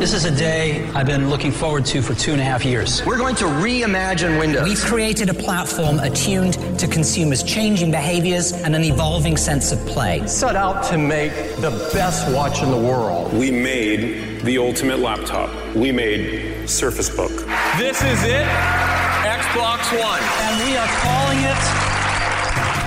This is a day I've been looking forward to for two and a half years. We're going to reimagine Windows. We've created a platform attuned to consumers' changing behaviors and an evolving sense of play. Set out to make the best watch in the world. We made the ultimate laptop. We made Surface Book. This is it, Xbox One. And we are calling it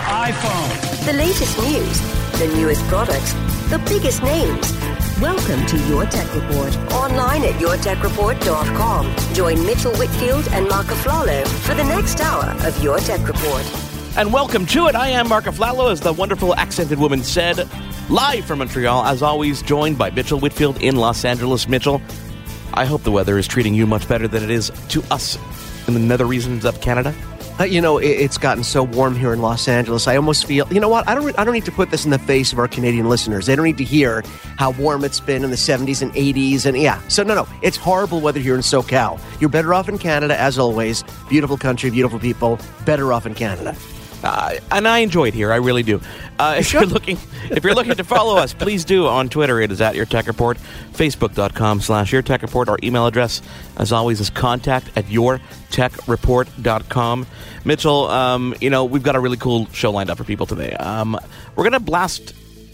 iPhone. The latest news, the newest products, the biggest names. Welcome to Your Tech Report. Online at yourtechreport.com. Join Mitchell Whitfield and Mark Aflalo for the next hour of Your Tech Report. And welcome to it. I am Mark Aflalo, as the wonderful accented woman said, live from Montreal, as always, joined by Mitchell Whitfield in Los Angeles. Mitchell, I hope the weather is treating you much better than it is to us in the nether regions of Canada. Uh, you know, it, it's gotten so warm here in Los Angeles. I almost feel, you know what? I don't, I don't need to put this in the face of our Canadian listeners. They don't need to hear how warm it's been in the 70s and 80s. And yeah, so no, no, it's horrible weather here in SoCal. You're better off in Canada, as always. Beautiful country, beautiful people. Better off in Canada. Uh, and I enjoy it here. I really do. Uh, if you're looking, if you're looking to follow us, please do on Twitter. It is at Your Tech Report, Facebook.com slash Your Tech Report. Our email address, as always, is contact at YourTechReport.com. Mitchell, um, you know we've got a really cool show lined up for people today. Um, we're gonna blast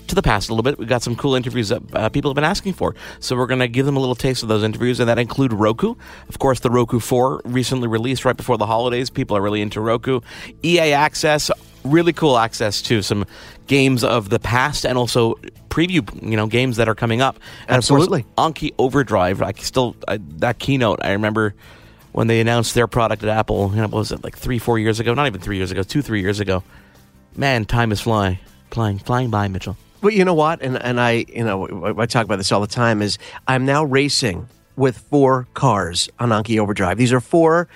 to the past a little bit. We've got some cool interviews that uh, people have been asking for. So we're going to give them a little taste of those interviews, and that include Roku. Of course, the Roku 4 recently released right before the holidays. People are really into Roku. EA Access, really cool access to some games of the past and also preview, you know, games that are coming up. And Absolutely. Of course, Anki Overdrive. I still, uh, that keynote, I remember when they announced their product at Apple, you know, what was it, like three, four years ago? Not even three years ago, two, three years ago. Man, time is flying, flying, flying by, Mitchell. Well, you know what? And and I, you know, I talk about this all the time. Is I'm now racing with four cars on Anki Overdrive. These are four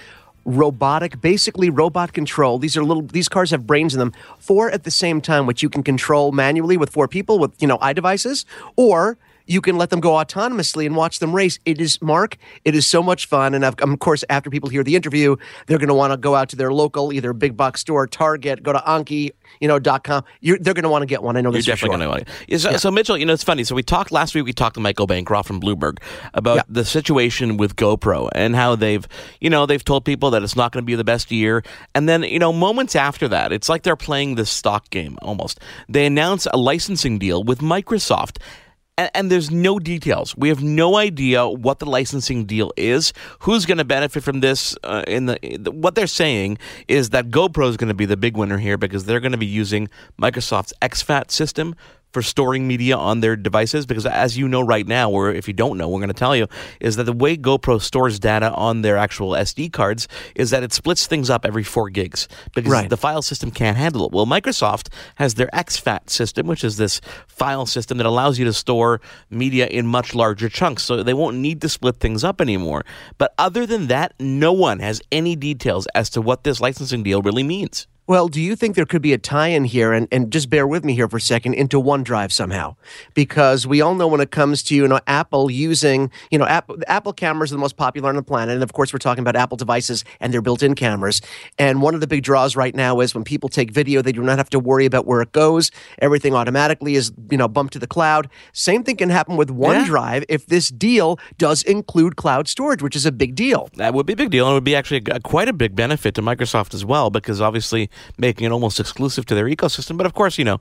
robotic, basically robot control. These are little. These cars have brains in them. Four at the same time, which you can control manually with four people with you know iDevices, or you can let them go autonomously and watch them race. It is Mark. It is so much fun, and of course, after people hear the interview, they're going to want to go out to their local either big box store, Target, go to Anki, you know, dot com. You're, they're going to want to get one. I know You're definitely sure. going to want to. So, so, Mitchell, you know, it's funny. So we talked last week. We talked to Michael Bancroft from Bloomberg about Yeah. the situation with GoPro and how they've, you know, they've told people that it's not going to be the best year, and then you know, moments after that, it's like they're playing this stock game almost. They announce a licensing deal with Microsoft. And, and there's no details. We have no idea what the licensing deal is. Who's going to benefit from this? Uh, in the what they're saying is that GoPro is going to be the big winner here because they're going to be using Microsoft's exFAT system for storing media on their devices because as you know right now or if you don't know we're going to tell you is that the way GoPro stores data on their actual SD cards is that it splits things up every 4 gigs because Right. the file system can't handle it. Well, Microsoft has their exFAT system which is this file system that allows you to store media in much larger chunks so they won't need to split things up anymore. But other than that, no one has any details as to what this licensing deal really means. Well, do you think there could be a tie in here? And, and just bear with me here for a second into OneDrive somehow. Because we all know when it comes to, you know, Apple using, you know, Apple, Apple cameras are the most popular on the planet. And of course, we're talking about Apple devices and their built in cameras. And one of the big draws right now is when people take video, they do not have to worry about where it goes. Everything automatically is, you know, bumped to the cloud. Same thing can happen with OneDrive if this deal does include cloud storage, which is a big deal. That would be a big deal, and it would be actually a, quite a big benefit to Microsoft as well, because obviously making it almost exclusive to their ecosystem. But of course, you know,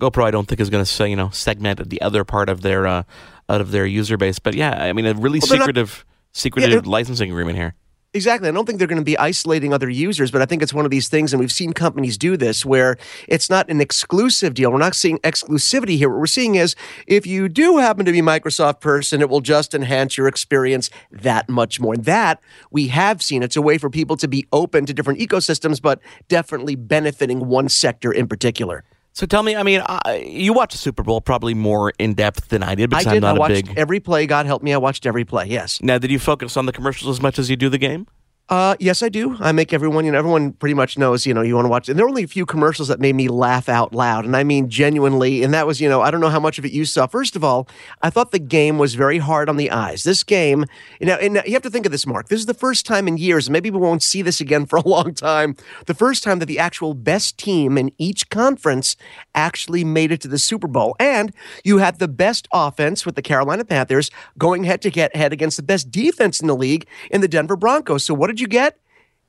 GoPro, I don't think is going to say you know segment the other part of their uh, out of their user base. But yeah, I mean, a really Well, they're not- secretive, secretive Yeah, licensing agreement here. Exactly. I don't think they're going to be isolating other users, but I think it's one of these things, and we've seen companies do this where it's not an exclusive deal. We're not seeing exclusivity here. What we're seeing is if you do happen to be Microsoft person, it will just enhance your experience that much more. That we have seen. It's a way for people to be open to different ecosystems, but definitely benefiting one sector in particular. So tell me, I mean, uh, you watched the Super Bowl probably more in depth than I did because I did. I not a watched big. every play. God help me, I watched every play. Yes. Now, did you focus on the commercials as much as you do the game? Uh, yes, I do. I make everyone, you know, everyone pretty much knows, you know, you want to watch. And there were only a few commercials that made me laugh out loud. And I mean, genuinely. And that was, you know, I don't know how much of it you saw. First of all, I thought the game was very hard on the eyes. This game, you know, and you have to think of this, Mark. This is the first time in years, maybe we won't see this again for a long time. The first time that the actual best team in each conference actually made it to the Super Bowl. And you had the best offense with the Carolina Panthers going head to head against the best defense in the league in the Denver Broncos. So what did you get?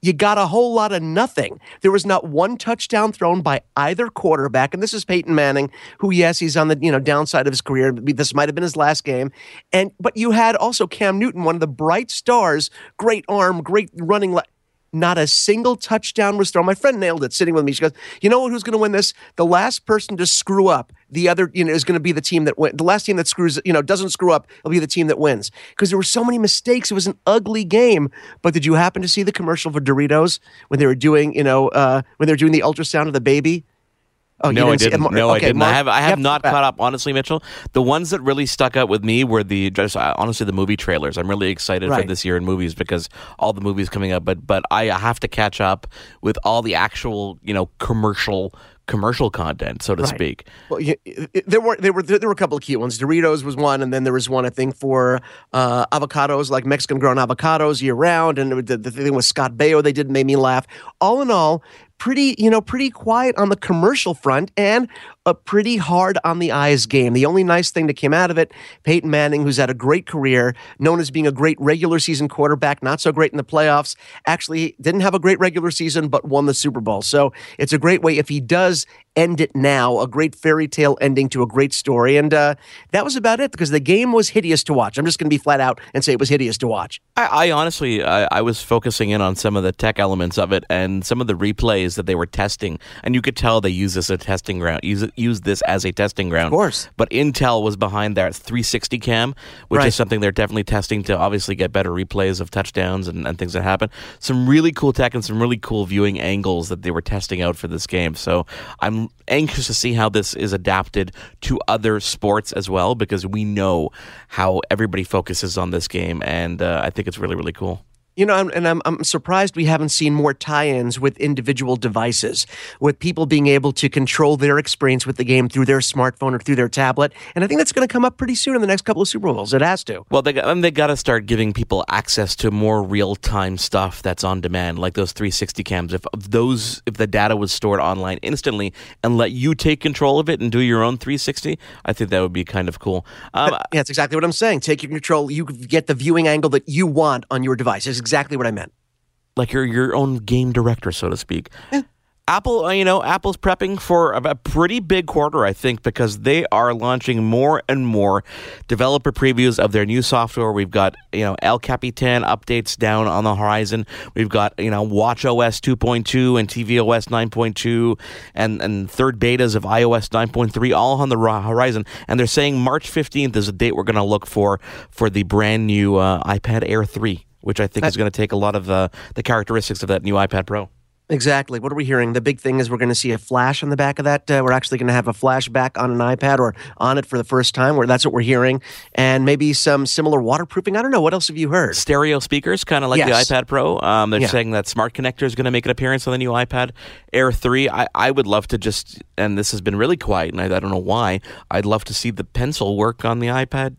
You got a whole lot of nothing. There was not one touchdown thrown by either quarterback, and this is Peyton Manning, who yes, he's on the you know downside of his career. This might have been his last game, and but you had also Cam Newton, one of the bright stars, great arm, great running. Le- not a single touchdown was thrown. My friend nailed it sitting with me. She goes, You know who's going to win this? The last person to screw up, the other, you know, is going to be the team that. The last team that screws, you know, doesn't screw up, will be the team that wins. Because there were so many mistakes. It was an ugly game. But did you happen to see the commercial for Doritos when they were doing, you know, uh, when they were doing the ultrasound of the baby? Oh, no, I didn't. no, okay, I didn't. Mark, I have. I have, not caught up. Honestly, Mitchell, the ones that really stuck out with me were the just uh, honestly the movie trailers. I'm really excited for this year in movies because all the movies coming up. But but I have to catch up with all the actual you know commercial commercial content, so to Right. speak. Well, yeah, there were there were there were a couple of cute ones. Doritos was one, and then there was one I think for uh, avocados, like Mexican grown avocados year round, and the, the thing with Scott Baio they did made me laugh. All in all, pretty you know pretty quiet on the commercial front and a pretty hard on the eyes game. The only nice thing that came out of it, Peyton Manning, who's had a great career, known as being a great regular season quarterback, not so great in the playoffs, actually didn't have a great regular season, but won the Super Bowl. So it's a great way if he does end it now, a great fairy tale ending to a great story. And uh, that was about it because the game was hideous to watch. I'm just going to be flat out and say it was hideous to watch. I, I honestly, I, I was focusing in on some of the tech elements of it and some of the replays that they were testing, and you could tell they use this as a testing ground. Use it, use this as a testing ground, of course. But Intel was behind that 360 cam, which Right. is something they're definitely testing to obviously get better replays of touchdowns and, and things that happen. Some really cool tech and some really cool viewing angles that they were testing out for this game. So I'm anxious to see how this is adapted to other sports as well, because we know how everybody focuses on this game, and uh, I think it's really really cool. You know, and I'm, I'm surprised we haven't seen more tie ins with individual devices, with people being able to control their experience with the game through their smartphone or through their tablet. And I think that's going to come up pretty soon in the next couple of Super Bowls. It has to. Well, they and they got to start giving people access to more real time stuff that's on demand, like those 360 cams. If those, if the data was stored online instantly and let you take control of it and do your own 360, I think that would be kind of cool. Um, Yeah, that's exactly what I'm saying. Take your control. You get the viewing angle that you want on your device. Exactly what I meant. like you're your own game director, so to speak. Apple, uh, you know, Apple's prepping for a, a pretty big quarter, I think, because they are launching more and more developer previews of their new software. We've got, you know, El Capitan updates down on the horizon. We've got, you know, Watch OS 2.2 and tvOS 9.2 and, and third betas of iOS 9.3 all on the horizon. And they're saying March 15th is a date we're going to look for for the brand new uh, iPad Air 3, which I think is going to take a lot of uh, the characteristics of that new iPad Pro. Exactly. What are we hearing? The big thing is we're going to see a flash on the back of that. Uh, we're actually going to have a flashback on an iPad or on it for the first time. Where that's what we're hearing, and maybe some similar waterproofing. I don't know. What else have you heard? stereo speakers, kind of like Yes. the iPad Pro. Um, they're Yeah. saying that Smart Connector is going to make an appearance on the new iPad Air 3. I, I would love to just, and this has been really quiet, and I, I don't know why, I'd love to see the pencil work on the iPad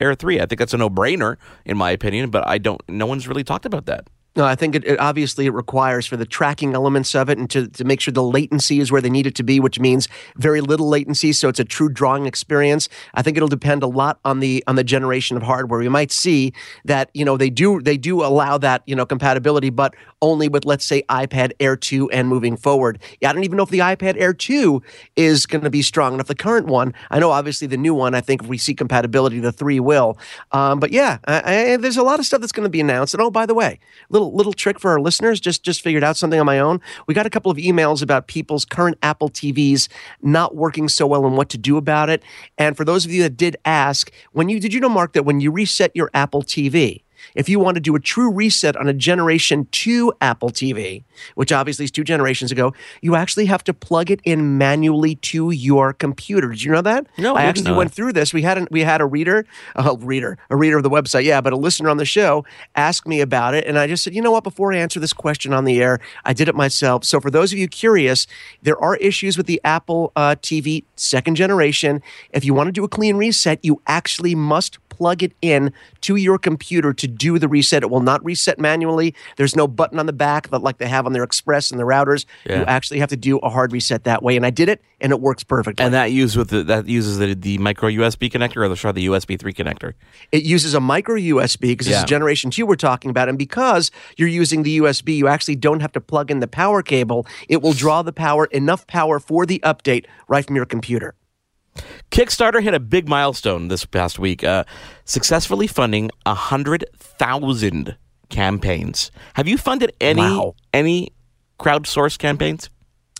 Air 3. I think that's a no brainer, in my opinion, but I don't, no one's really talked about that. No, I think it, it obviously it requires for the tracking elements of it and to, to make sure the latency is where they need it to be, which means very little latency, so it's a true drawing experience. I think it'll depend a lot on the on the generation of hardware. We might see that you know they do they do allow that you know compatibility, but only with let's say iPad Air 2 and moving forward. Yeah, I don't even know if the iPad Air 2 is going to be strong enough. The current one, I know obviously the new one. I think if we see compatibility, the three will. Um, but yeah, I, I, there's a lot of stuff that's going to be announced. And oh, by the way, little little trick for our listeners. Just just figured out something on my own. We got a couple of emails about people's current Apple TVs not working so well and what to do about it. And for those of you that did ask, when you did you know, Mark, that when you reset your Apple TV, if you want to do a true reset on a Generation 2 Apple TV, which obviously is two generations ago, you actually have to plug it in manually to your computer. Did you know that? No, I actually went through this. We had a, we had a reader, a reader, a reader of the website, yeah, but a listener on the show asked me about it, and I just said, you know what? Before I answer this question on the air, I did it myself. So for those of you curious, there are issues with the Apple uh, TV second generation. If you want to do a clean reset, you actually must plug it in to your computer to do the reset. It will not reset manually. There's no button on the back that like they have on their Express and their routers. Yeah. You actually have to do a hard reset that way, and I did it, and it works perfectly. And that use with the, that uses the, the micro USB connector or the sorry, the USB three connector. It uses a micro USB because this Yeah. is generation two we're talking about. And because you're using the USB, you actually don't have to plug in the power cable. It will draw the power, enough power for the update right from your computer. Kickstarter hit a big milestone this past week, uh, successfully funding a hundred thousand campaigns. Have you funded any Wow. any crowdsourced campaigns?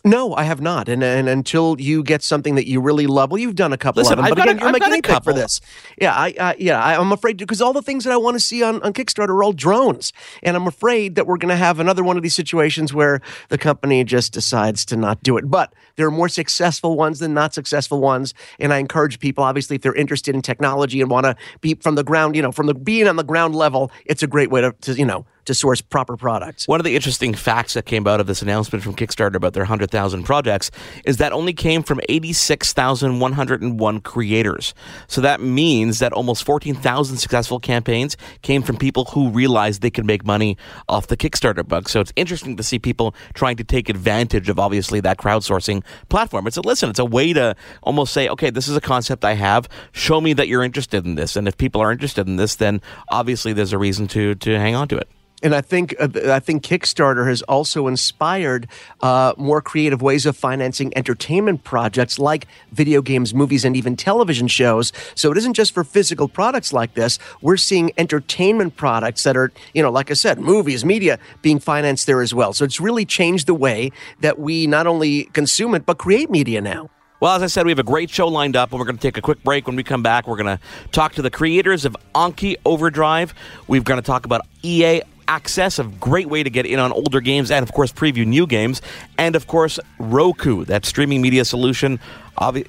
No, I have not. And, and until you get something that you really love, well, you've done a couple Listen, of them. I've but got a- again, you're my guinea pig for this. Yeah, I, I yeah, I, I'm afraid because all the things that I want to see on, on Kickstarter are all drones, and I'm afraid that we're going to have another one of these situations where the company just decides to not do it. But there are more successful ones than not successful ones, and I encourage people, obviously, if they're interested in technology and want to be from the ground, you know, from the being on the ground level, it's a great way to, to you know to source proper products. One of the interesting facts that came out of this announcement from Kickstarter about their 100,000 projects is that only came from 86,101 creators. So that means that almost 14,000 successful campaigns came from people who realized they could make money off the Kickstarter bug. So it's interesting to see people trying to take advantage of obviously that crowdsourcing platform. It's a listen, it's a way to almost say, okay, this is a concept I have. Show me that you're interested in this. And if people are interested in this, then obviously there's a reason to to hang on to it. And I think uh, I think Kickstarter has also inspired uh, more creative ways of financing entertainment projects like video games, movies, and even television shows. So it isn't just for physical products like this. We're seeing entertainment products that are, you know, like I said, movies, media being financed there as well. So it's really changed the way that we not only consume it but create media now. Well, as I said, we have a great show lined up, and we're going to take a quick break. When we come back, we're going to talk to the creators of Anki Overdrive. We're going to talk about EA Access, a great way to get in on older games, and of course, preview new games. And of course, Roku, that streaming media solution.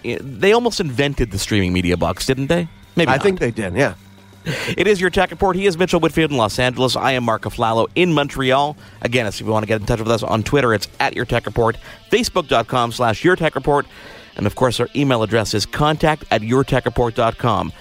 They almost invented the streaming media box, didn't they? Maybe I not. think they did, yeah. It is your tech report. He is Mitchell Whitfield in Los Angeles. I am Mark Aflalo in Montreal. Again, if you want to get in touch with us on Twitter, it's at your tech report, facebook.com slash your tech report. And of course, our email address is contact at yourtechreport.com.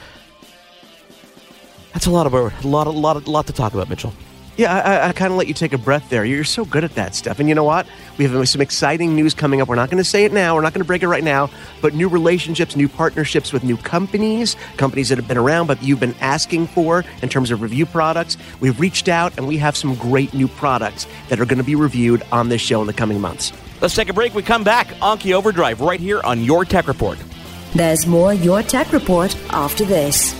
That's a lot of a lot, a lot, a lot to talk about, Mitchell. Yeah, I, I, I kind of let you take a breath there. You're so good at that stuff. And you know what? We have some exciting news coming up. We're not going to say it now. We're not going to break it right now. But new relationships, new partnerships with new companies, companies that have been around but you've been asking for in terms of review products. We've reached out and we have some great new products that are going to be reviewed on this show in the coming months. Let's take a break. We come back. Anki Overdrive right here on Your Tech Report. There's more Your Tech Report after this.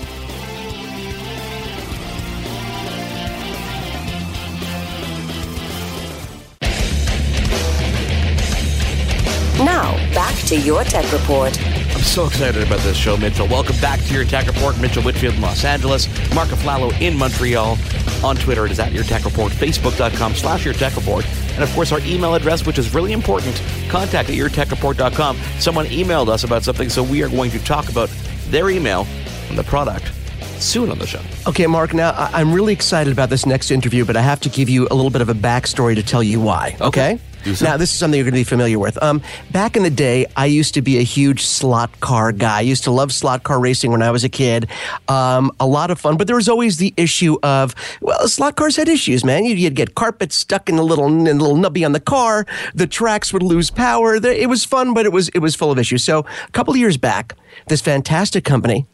To Your Tech Report. I'm so excited about this show, Mitchell. Welcome back to your Tech Report. Mitchell Whitfield in Los Angeles, Mark Aflalo in Montreal. On Twitter, it is at your Tech Report, Facebook.com slash your Tech Report. And of course, our email address, which is really important, contact at yourtechreport.com. Someone emailed us about something, so we are going to talk about their email and the product soon on the show. Okay, Mark, now I- I'm really excited about this next interview, but I have to give you a little bit of a backstory to tell you why. Okay? Do so. Now, this is something you're going to be familiar with. Um, back in the day, I used to be a huge slot car guy. I used to love slot car racing when I was a kid. Um, a lot of fun, but there was always the issue of, well, slot cars had issues, man. You'd, you'd get carpet stuck in the little, in little nubby on the car. The tracks would lose power. It was fun, but it was, it was full of issues. So a couple of years back, this fantastic company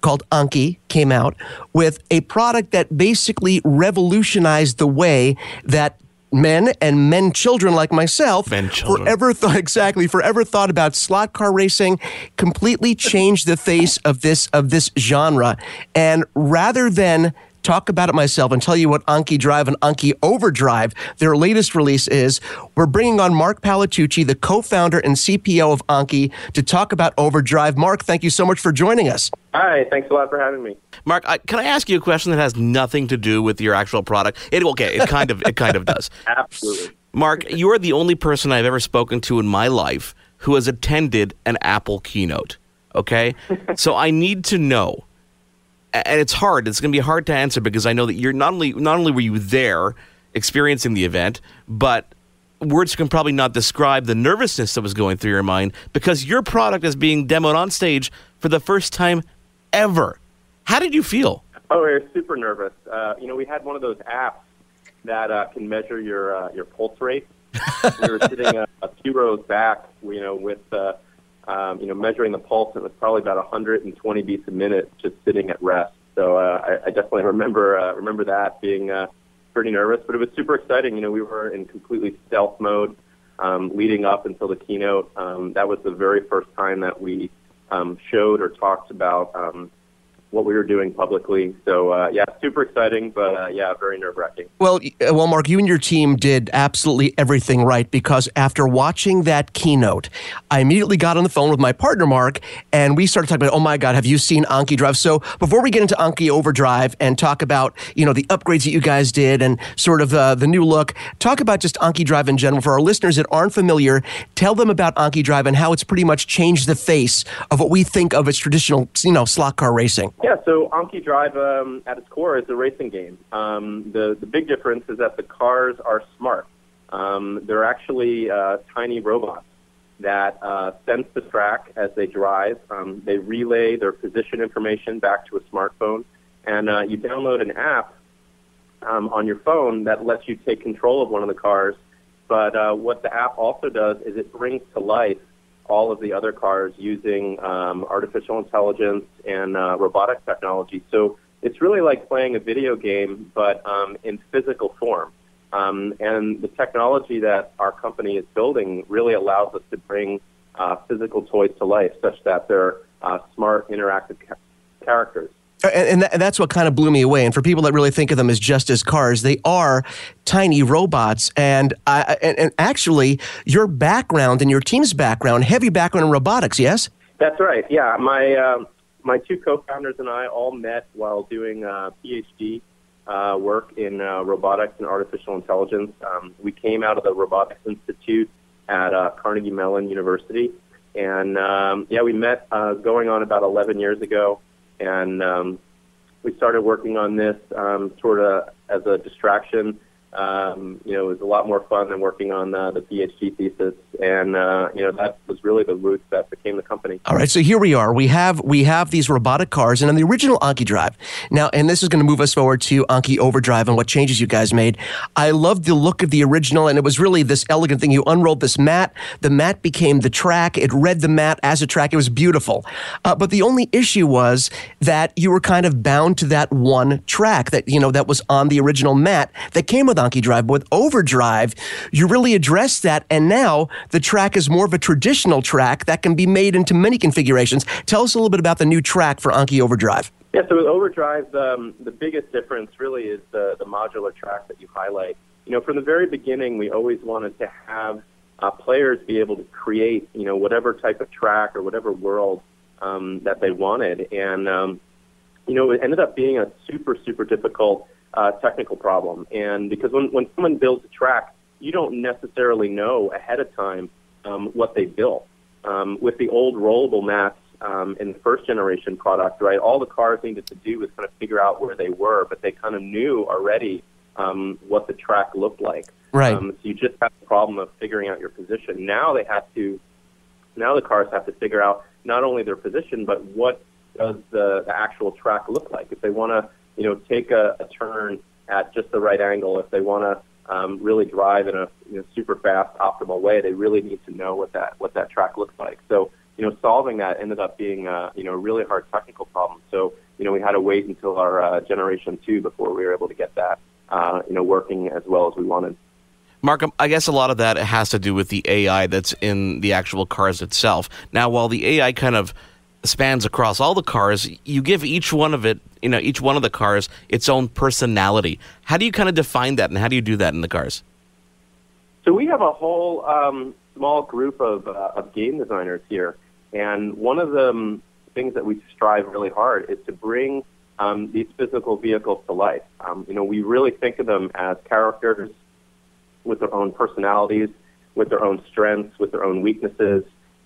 called Anki came out with a product that basically revolutionized the way that men and men children like myself Men children. forever thought exactly forever thought about slot car racing completely changed the face of this of this genre and rather than talk about it myself, and tell you what Anki Drive and Anki Overdrive, their latest release is. We're bringing on Mark Palatucci, the co-founder and CPO of Anki, to talk about Overdrive. Mark, thank you so much for joining us. Hi, thanks a lot for having me. Mark, I, can I ask you a question that has nothing to do with your actual product? It okay, it kind of it kind of does. Absolutely. Mark, you are the only person I've ever spoken to in my life who has attended an Apple keynote. Okay, so I need to know, and it's hard. It's going to be hard to answer because I know that you're not only not only were you there experiencing the event, but words can probably not describe the nervousness that was going through your mind because your product is being demoed on stage for the first time ever. How did you feel? Oh, we were super nervous. Uh, you know, we had one of those apps that uh, can measure your uh, your pulse rate. we were sitting a, a few rows back, you know, with uh, um, you know measuring the pulse. And it was probably about 120 beats a minute, just sitting at rest. So uh, I, I definitely remember uh, remember that being uh, pretty nervous, but it was super exciting. You know, we were in completely stealth mode um, leading up until the keynote. Um, that was the very first time that we um, showed or talked about um, what we were doing publicly. So uh, yeah, super exciting, but uh, yeah, very nerve wracking. Well, uh, well, Mark, you and your team did absolutely everything right because after watching that keynote, I immediately got on the phone with my partner Mark, and we started talking about, oh my God, have you seen Anki Drive? So before we get into Anki Overdrive and talk about you know the upgrades that you guys did and sort of uh, the new look, talk about just Anki Drive in general for our listeners that aren't familiar. Tell them about Anki Drive and how it's pretty much changed the face of what we think of as traditional you know slot car racing. Yeah, so Anki Drive um, at its core is a racing game. Um, the, the big difference is that the cars are smart. Um, they're actually uh, tiny robots that uh, sense the track as they drive. Um, they relay their position information back to a smartphone, and uh, you download an app um, on your phone that lets you take control of one of the cars. But uh, what the app also does is it brings to life all of the other cars using um, artificial intelligence and uh, robotic technology. So it's really like playing a video game, but um, in physical form. Um, and the technology that our company is building really allows us to bring uh, physical toys to life, such that they're uh, smart, interactive ca- characters. And, and, that's what kind of blew me away. And for people that really think of them as just as cars, they are tiny robots. And, I, and, and actually, your background and your team's background, heavy background in robotics, yes? That's right. Yeah, my uh, my two co-founders and I all met while doing uh, PhD uh, work in uh, robotics and artificial intelligence. Um, we came out of the Robotics Institute at uh, Carnegie Mellon University, and um, yeah, we met uh, going on about 11 years ago and um, we started working on this um, sort of as a distraction um, you know, it was a lot more fun than working on uh, the PhD thesis, and uh, you know that was really the roots that became the company. All right, so here we are. We have we have these robotic cars, and on the original Anki Drive now, and this is going to move us forward to Anki Overdrive and what changes you guys made. I loved the look of the original, and it was really this elegant thing. You unrolled this mat, the mat became the track. It read the mat as a track. It was beautiful, uh, but the only issue was that you were kind of bound to that one track that you know that was on the original mat that came with Anki Drive. But with Overdrive, you really address that. And now the track is more of a traditional track that can be made into many configurations. Tell us a little bit about the new track for Anki Overdrive. Yeah, so with Overdrive, um, the biggest difference really is the, the modular track that you highlight. You know, from the very beginning, we always wanted to have uh, players be able to create, you know, whatever type of track or whatever world um, that they wanted. And, um, you know, it ended up being a super, super difficult uh, technical problem. And because when, when someone builds a track, you don't necessarily know ahead of time um, what they built. Um, with the old rollable mats um, in the first generation product, right, all the cars needed to do was kind of figure out where they were, but they kind of knew already um, what the track looked like. Right. Um, so you just have the problem of figuring out your position. Now they have to, now the cars have to figure out not only their position, but what does the, the actual track look like. If they want to you know, take a, a turn at just the right angle. If they want to um, really drive in a you know, super fast, optimal way, they really need to know what that what that track looks like. So, you know, solving that ended up being uh, you know a really hard technical problem. So, you know, we had to wait until our uh, generation two before we were able to get that uh, you know working as well as we wanted. Mark, I guess a lot of that has to do with the AI that's in the actual cars itself. Now, while the AI kind of spans across all the cars. You give each one of it, you know, each one of the cars its own personality. How do you kind of define that, and how do you do that in the cars? So we have a whole um, small group of, uh, of game designers here, and one of the things that we strive really hard is to bring um, these physical vehicles to life. Um, you know, we really think of them as characters with their own personalities, with their own strengths, with their own weaknesses,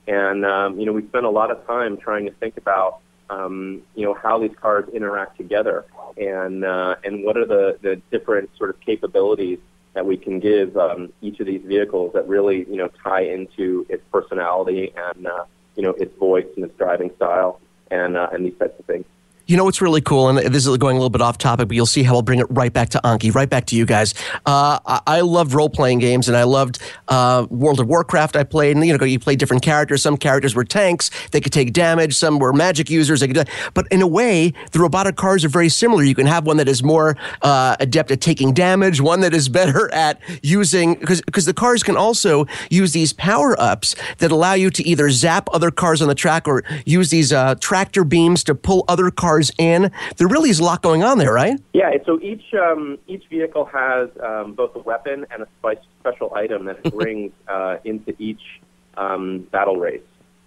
and um, you know, we spend a lot of time trying to think about um, you know how these cars interact together, and uh, and what are the the different sort of capabilities that we can give um, each of these vehicles that really you know tie into its personality and uh, you know its voice and its driving style and uh, and these types of things. You know what's really cool, and this is going a little bit off topic, but you'll see how I'll bring it right back to Anki, right back to you guys. Uh, I, I loved role playing games, and I loved uh, World of Warcraft. I played, and you know, you played different characters. Some characters were tanks; they could take damage. Some were magic users; they could. But in a way, the robotic cars are very similar. You can have one that is more uh, adept at taking damage, one that is better at using because because the cars can also use these power ups that allow you to either zap other cars on the track or use these uh, tractor beams to pull other cars cars in. There really is a lot going on there, right? Yeah. So each um, each vehicle has um, both a weapon and a special item that it brings uh, into each um, battle race.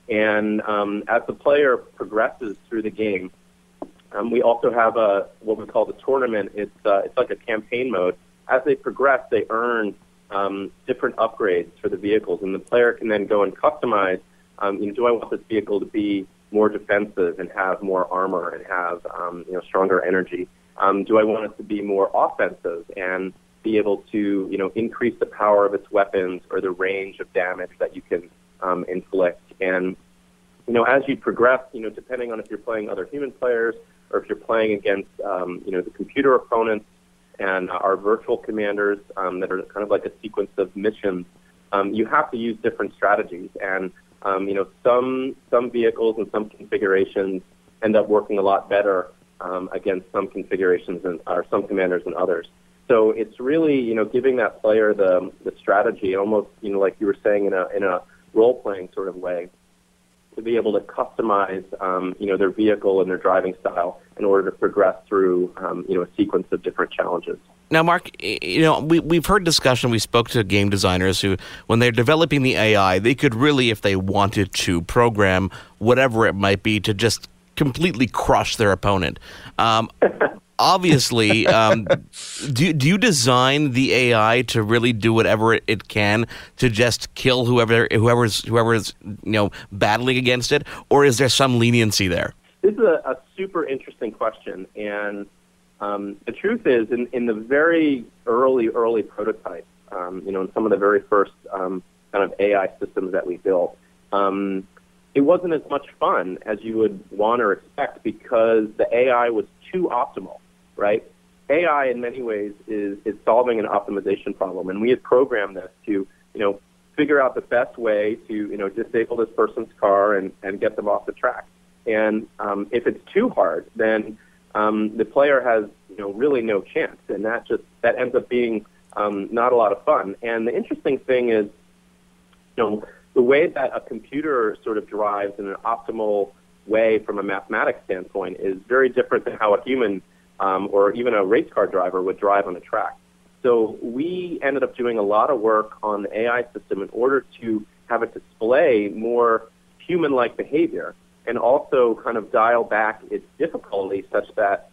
And um, as the player progresses through the game, um, we also have a what we call the tournament. It's uh, it's like a campaign mode. As they progress, they earn um, different upgrades for the vehicles, and the player can then go and customize. Um, you know, do I want this vehicle to be more defensive and have more armor and have um, you know stronger energy? Um, do I want it to be more offensive and be able to you know increase the power of its weapons or the range of damage that you can um, inflict? And you know as you progress, you know depending on if you're playing other human players or if you're playing against um, you know the computer opponents and our virtual commanders um, that are kind of like a sequence of missions, um, you have to use different strategies and um, you know, some some vehicles and some configurations end up working a lot better um, against some configurations and or some commanders than others. So it's really you know giving that player the the strategy, almost you know like you were saying in a in a role playing sort of way, to be able to customize um, you know their vehicle and their driving style in order to progress through um, you know a sequence of different challenges. Now, Mark, you know, we, we've heard discussion. We spoke to game designers who, when they're developing the AI, they could really, if they wanted to, program whatever it might be to just completely crush their opponent. Um, obviously, um, do, do you design the AI to really do whatever it, it can to just kill whoever whoever's whoever's you know battling against it, or is there some leniency there? This is a, a super interesting question, and um, the truth is, in, in the very early, early prototypes, um, you know, in some of the very first um, kind of AI systems that we built, um, it wasn't as much fun as you would want or expect because the AI was too optimal, right? AI, in many ways, is, is solving an optimization problem, and we had programmed this to, you know, figure out the best way to, you know, disable this person's car and, and get them off the track. And um, if it's too hard, then um, the player has you know really no chance, and that just that ends up being um, not a lot of fun. And the interesting thing is, you know, the way that a computer sort of drives in an optimal way from a mathematics standpoint is very different than how a human um, or even a race car driver would drive on a track. So we ended up doing a lot of work on the AI system in order to have it display more human-like behavior and also kind of dial back its difficulty such that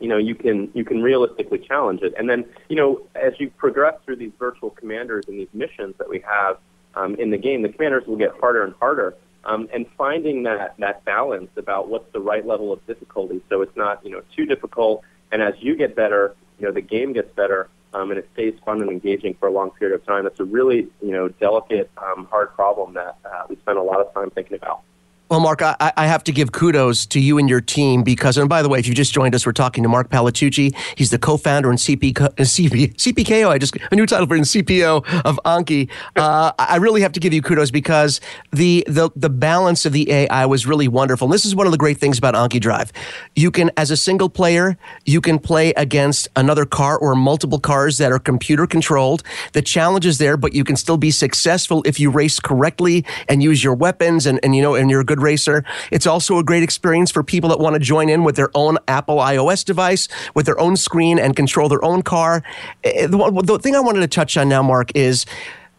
you know you can you can realistically challenge it. And then you know as you progress through these virtual commanders and these missions that we have um, in the game, the commanders will get harder and harder. Um, and finding that that balance about what's the right level of difficulty, so it's not you know too difficult, and as you get better, you know the game gets better, um, and it stays fun and engaging for a long period of time. That's a really you know delicate, um, hard problem that uh, we spend a lot of time thinking about. Well, Mark, I, I, have to give kudos to you and your team because, and by the way, if you just joined us, we're talking to Mark Palatucci. He's the co-founder and CP, CP, CPKO. I just a new title for him, CPO of Anki. Uh, I really have to give you kudos because the, the the balance of the AI was really wonderful. And this is one of the great things about Anki Drive. You can, as a single player, you can play against another car or multiple cars that are computer controlled. The challenge is there, but you can still be successful if you race correctly and use your weapons and, and you know and you're good Good Racer. It's also a great experience for people that want to join in with their own Apple iOS device, with their own screen, and control their own car. Eh, The, the thing I wanted to touch on now, Mark, is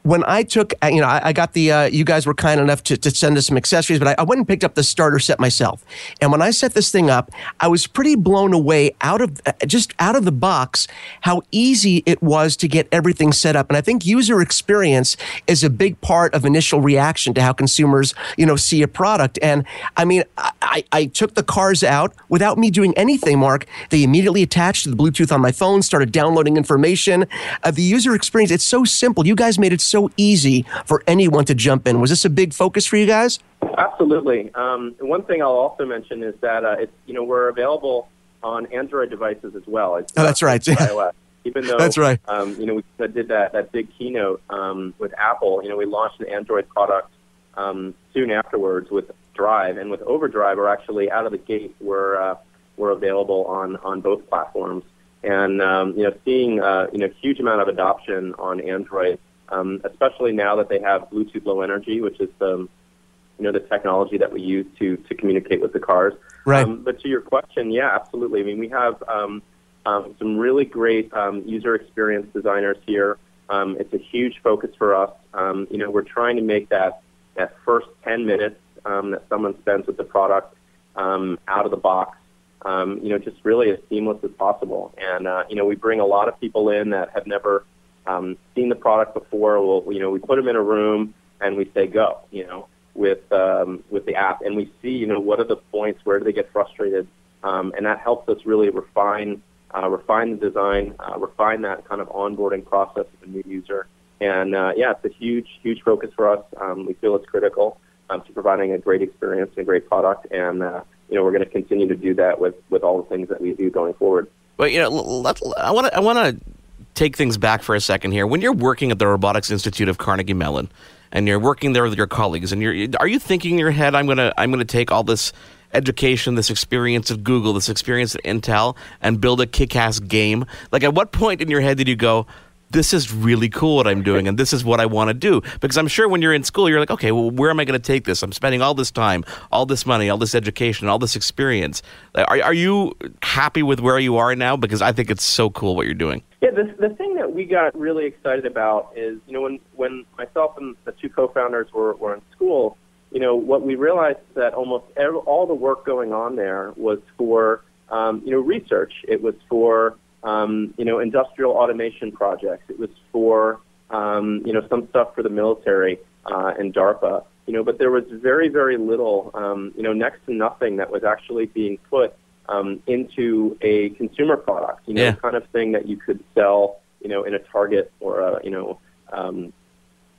when I took, uh, you know, I, I got the, uh, you guys were kind enough to, to send us some accessories, but I, I went and picked up the starter set myself. And when I set this thing up, I was pretty blown away out of, uh, just out of the box, how easy it was to get everything set up. And I think user experience is a big part of initial reaction to how consumers, you know, see a product. And I mean, I, I, took the cars out without me doing anything, Mark. They immediately attached to the Bluetooth on my phone, started downloading information. Uh, the user experience, it's so simple. You guys made it so easy for anyone to jump in. Was this a big focus for you guys? Absolutely. Um, one thing I'll also mention is that uh, it's you know we're available on Android devices as well. It's Oh, that's right. iOS. Even though That's right. Um, you know we did that that big keynote um, with Apple. You know we launched an Android product um, soon afterwards with Drive and with Overdrive. We're actually out of the gate. We're uh, we're available on on both platforms. And um, you know seeing uh, you know huge amount of adoption on Android, um, especially now that they have Bluetooth Low Energy, which is the you know the technology that we use to to communicate with the cars. Right. Um, but to your question, yeah, absolutely. I mean, we have um, um, some really great um, user experience designers here. Um, it's a huge focus for us. Um, you know, we're trying to make that that first 10 minutes um, that someone spends with the product um, out of the box, um, you know, just really as seamless as possible. And uh, you know, we bring a lot of people in that have never um, seen the product before. We'll, you know, we put them in a room and we say go. You know, with um, with the app, and we see, you know, what are the points, where do they get frustrated, um, and that helps us really refine uh, refine the design, uh, refine that kind of onboarding process of a new user. And uh, yeah, it's a huge huge focus for us. Um, we feel it's critical um, to providing a great experience and a great product, and uh, you know, we're going to continue to do that with with all the things that we do going forward. But you know, let, I want to I want to take things back for a second here. When you're working at the Robotics Institute of Carnegie Mellon, and you're working there with your colleagues, and you're are you thinking in your head, I'm gonna I'm gonna take all this education, this experience of Google, this experience at Intel, and build a kick-ass game? Like, at what point in your head did you go? This is really cool what I'm doing, and this is what I want to do. Because I'm sure when you're in school, you're like, okay, well, where am I going to take this? I'm spending all this time, all this money, all this education, all this experience. Are, are you happy with where you are now? Because I think it's so cool what you're doing. Yeah, the the thing that we got really excited about is, you know, when when myself and the two co-founders were were in school, you know, what we realized is that almost every, all the work going on there was for, um, you know, research. It was for, um, you know, industrial automation projects. It was for, um, you know, some stuff for the military uh, and DARPA. You know, but there was very very little, um, you know, next to nothing that was actually being put um, into a consumer product, you know, Yeah. the kind of thing that you could sell, you know, in a Target or a, you know, um,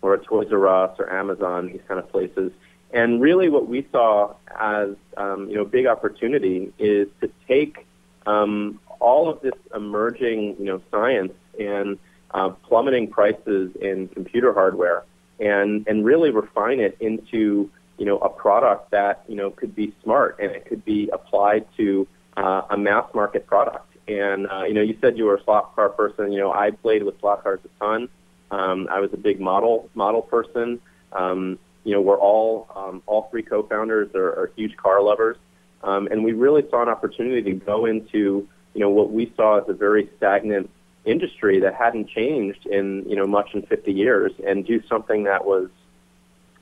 or a Toys R Us or Amazon, these kind of places. And really, what we saw as um, you know, big opportunity is to take um, all of this emerging, you know, science and uh, plummeting prices in computer hardware, and and really refine it into you know a product that you know could be smart and it could be applied to uh, a mass market product. And uh, you know, you said you were a slot car person. You know, I played with slot cars a ton. Um, I was a big model model person. Um, you know, we're all um, all three co-founders are, are huge car lovers, um, and we really saw an opportunity to go into you know what we saw as a very stagnant industry that hadn't changed in you know much in 50 years, and do something that was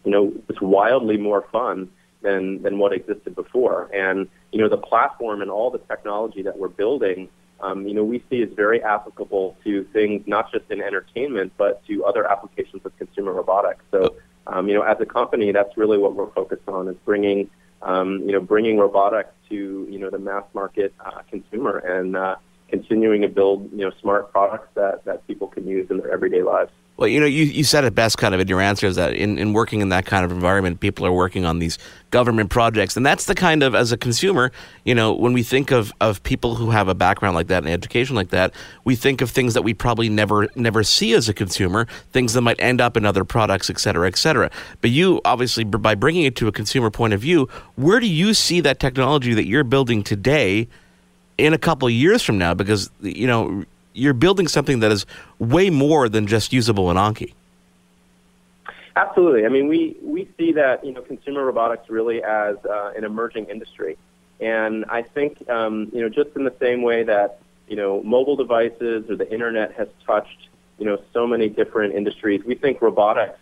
you know was wildly more fun than than what existed before. And you know the platform and all the technology that we're building, um, you know we see is very applicable to things not just in entertainment but to other applications of consumer robotics. So um, you know as a company, that's really what we're focused on is bringing um, you know bringing robotics to you know the mass market uh, consumer and uh, continuing to build you know smart products that that people can use in their everyday lives. Well, you know, you, you said it best kind of in your answer is that in, in working in that kind of environment, people are working on these government projects. And that's the kind of, as a consumer, you know, when we think of, of people who have a background like that and education like that, we think of things that we probably never never see as a consumer, things that might end up in other products, et cetera, et cetera. But you, obviously, by bringing it to a consumer point of view, where do you see that technology that you're building today in a couple of years from now? Because, you know, you're building something that is way more than just usable in Anki. Absolutely. I mean, we, we see that, you know, consumer robotics really as uh, an emerging industry. And I think, um, you know, just in the same way that, you know, mobile devices or the internet has touched, you know, so many different industries, we think robotics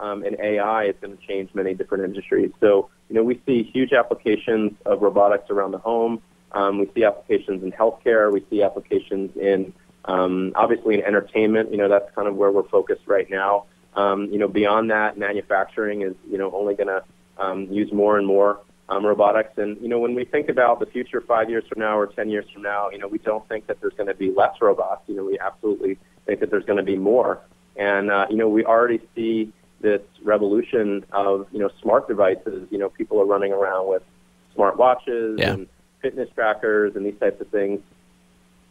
um, and AI is going to change many different industries. So, you know, we see huge applications of robotics around the home. Um, we see applications in healthcare. We see applications in, um, obviously, in entertainment. You know, that's kind of where we're focused right now. Um, you know, beyond that, manufacturing is, you know, only going to um, use more and more um, robotics. And, you know, when we think about the future five years from now or 10 years from now, you know, we don't think that there's going to be less robots. You know, we absolutely think that there's going to be more. And, uh, you know, we already see this revolution of, you know, smart devices. You know, people are running around with smart watches Yeah. and fitness trackers and these types of things.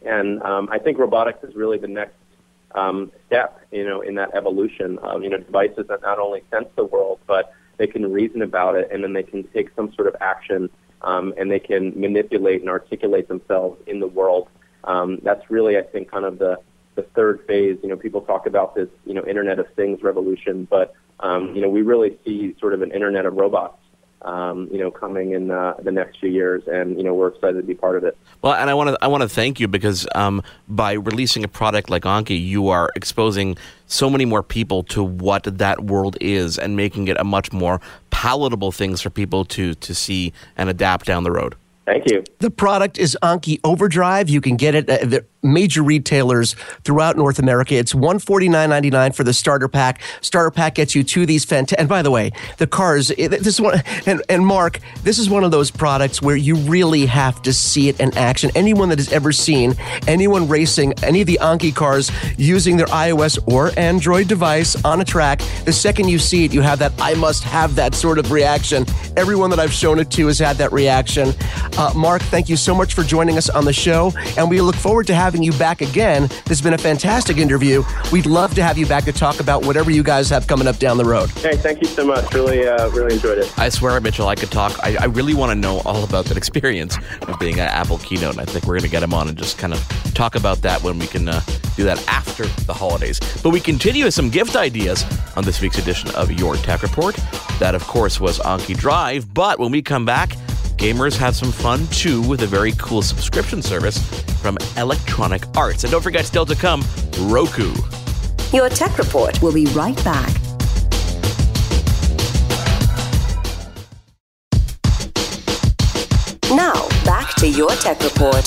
And um, I think robotics is really the next um, step, you know, in that evolution. Um, you know, devices that not only sense the world, but they can reason about it, and then they can take some sort of action, um, and they can manipulate and articulate themselves in the world. Um, that's really, I think, kind of the the third phase. You know, people talk about this, you know, Internet of Things revolution, but um, you know, we really see sort of an Internet of robots. Um, you know, coming in uh, the next few years, and you know, we're excited to be part of it. Well, and I want to I want to thank you because um, by releasing a product like Anki, you are exposing so many more people to what that world is and making it a much more palatable things for people to to see and adapt down the road. Thank you. The product is Anki Overdrive. You can get it at the major retailers throughout North America. It's one forty nine ninety nine for the starter pack. Starter pack gets you to these fantastic. And by the way, the cars. it- This is one. And, and Mark, this is one of those products where you really have to see it in action. Anyone that has ever seen anyone racing any of the Anki cars using their iOS or Android device on a track, the second you see it, you have that I must have that sort of reaction. Everyone that I've shown it to has had that reaction. Uh, Mark, thank you so much for joining us on the show, and we look forward to having you back again. This has been a fantastic interview. We'd love to have you back to talk about whatever you guys have coming up down the road. Hey, thank you so much. Really, uh, really enjoyed it. I swear, Mitchell, I could talk. I, I really want to know all about that experience of being at Apple keynote. And I think we're going to get him on and just kind of talk about that when we can uh, do that after the holidays. But we continue with some gift ideas on this week's edition of Your Tech Report. That, of course, was Anki Drive. But when we come back, gamers have some fun too with a very cool subscription service from Electronic Arts. And don't forget, still to come, Roku. Your Tech Report will be right back. Now, back to your Tech Report.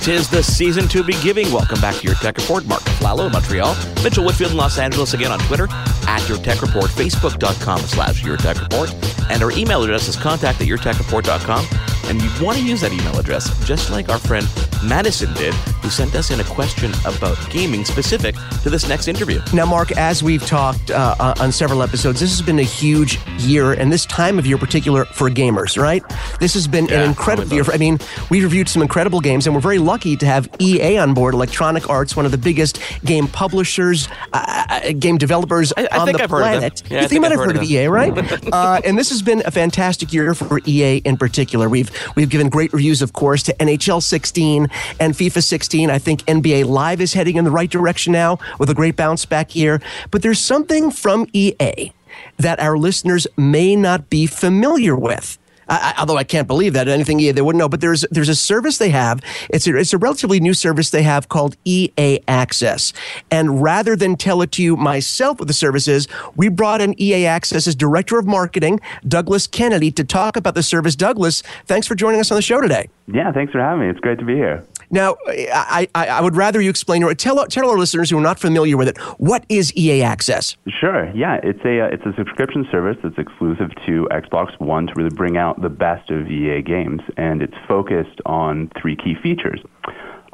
Tis the season to be giving. Welcome back to your Tech Report. Mark Aflalo in Montreal, Mitchell Whitfield in Los Angeles, again on Twitter, at Your Tech Report, Facebook.com slash Your Tech Report, and our email address is contact at YourTechReport.com. And you want to use that email address just like our friend Madison did, who sent us in a question about gaming specific to this next interview. Now, Mark, as we've talked uh, uh, on several episodes, this has been a huge year, and this time of year, particular for gamers, right? This has been Yeah, an incredible year. For, I mean, we reviewed some incredible games, and we're very lucky to have EA on board, Electronic Arts, one of the biggest game publishers, uh, uh, game developers I- I on think the I've heard of them. planet. Yeah, I you think might I've heard heard of of EA, right? uh, and this has been a fantastic year for EA in particular. We've we've given great reviews, of course, to NHL 16 and FIFA 16. I think NBA Live is heading in the right direction now with a great bounce back year. But there's something from EA that our listeners may not be familiar with. I- although I can't believe that anything EA they wouldn't know, but there's there's a service they have. It's a, it's a relatively new service they have called EA Access. And rather than tell it to you myself what the service is, we brought in EA Access's director of marketing, Douglas Kennedy, to talk about the service. Douglas, thanks for joining us on the show today. Yeah, thanks for having me. It's great to be here. Now, I, I, I would rather you explain or tell tell our listeners who are not familiar with it what is EA Access. Sure. Yeah, it's a uh, it's a subscription service that's exclusive to Xbox One to really bring out the best of EA games, and it's focused on three key features.